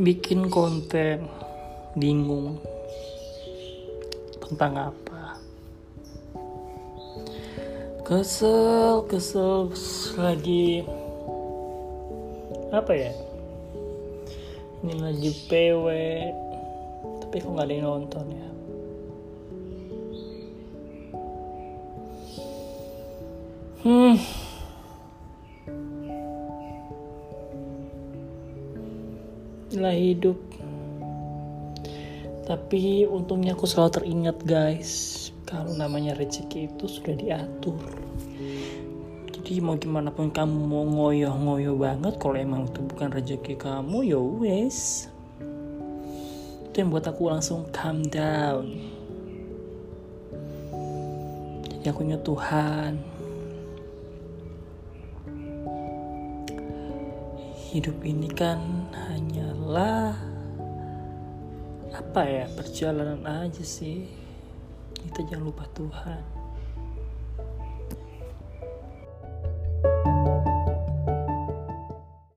bikin konten bingung tentang apa? Kesel kesel lagi apa ya? Ini lagi PW tapi kok nggak ada yang nonton ya? Hmm inilah hidup. Tapi untungnya aku selalu teringat guys kalau namanya rezeki itu sudah diatur. Jadi mau gimana pun kamu mau ngoyo-ngoyo banget kalau emang itu bukan rezeki kamu ya wes. Itu yang buat aku langsung calm down. Jadi aku ingat Tuhan. Hidup ini kan hanyalah apa ya perjalanan aja sih. Kita jangan lupa Tuhan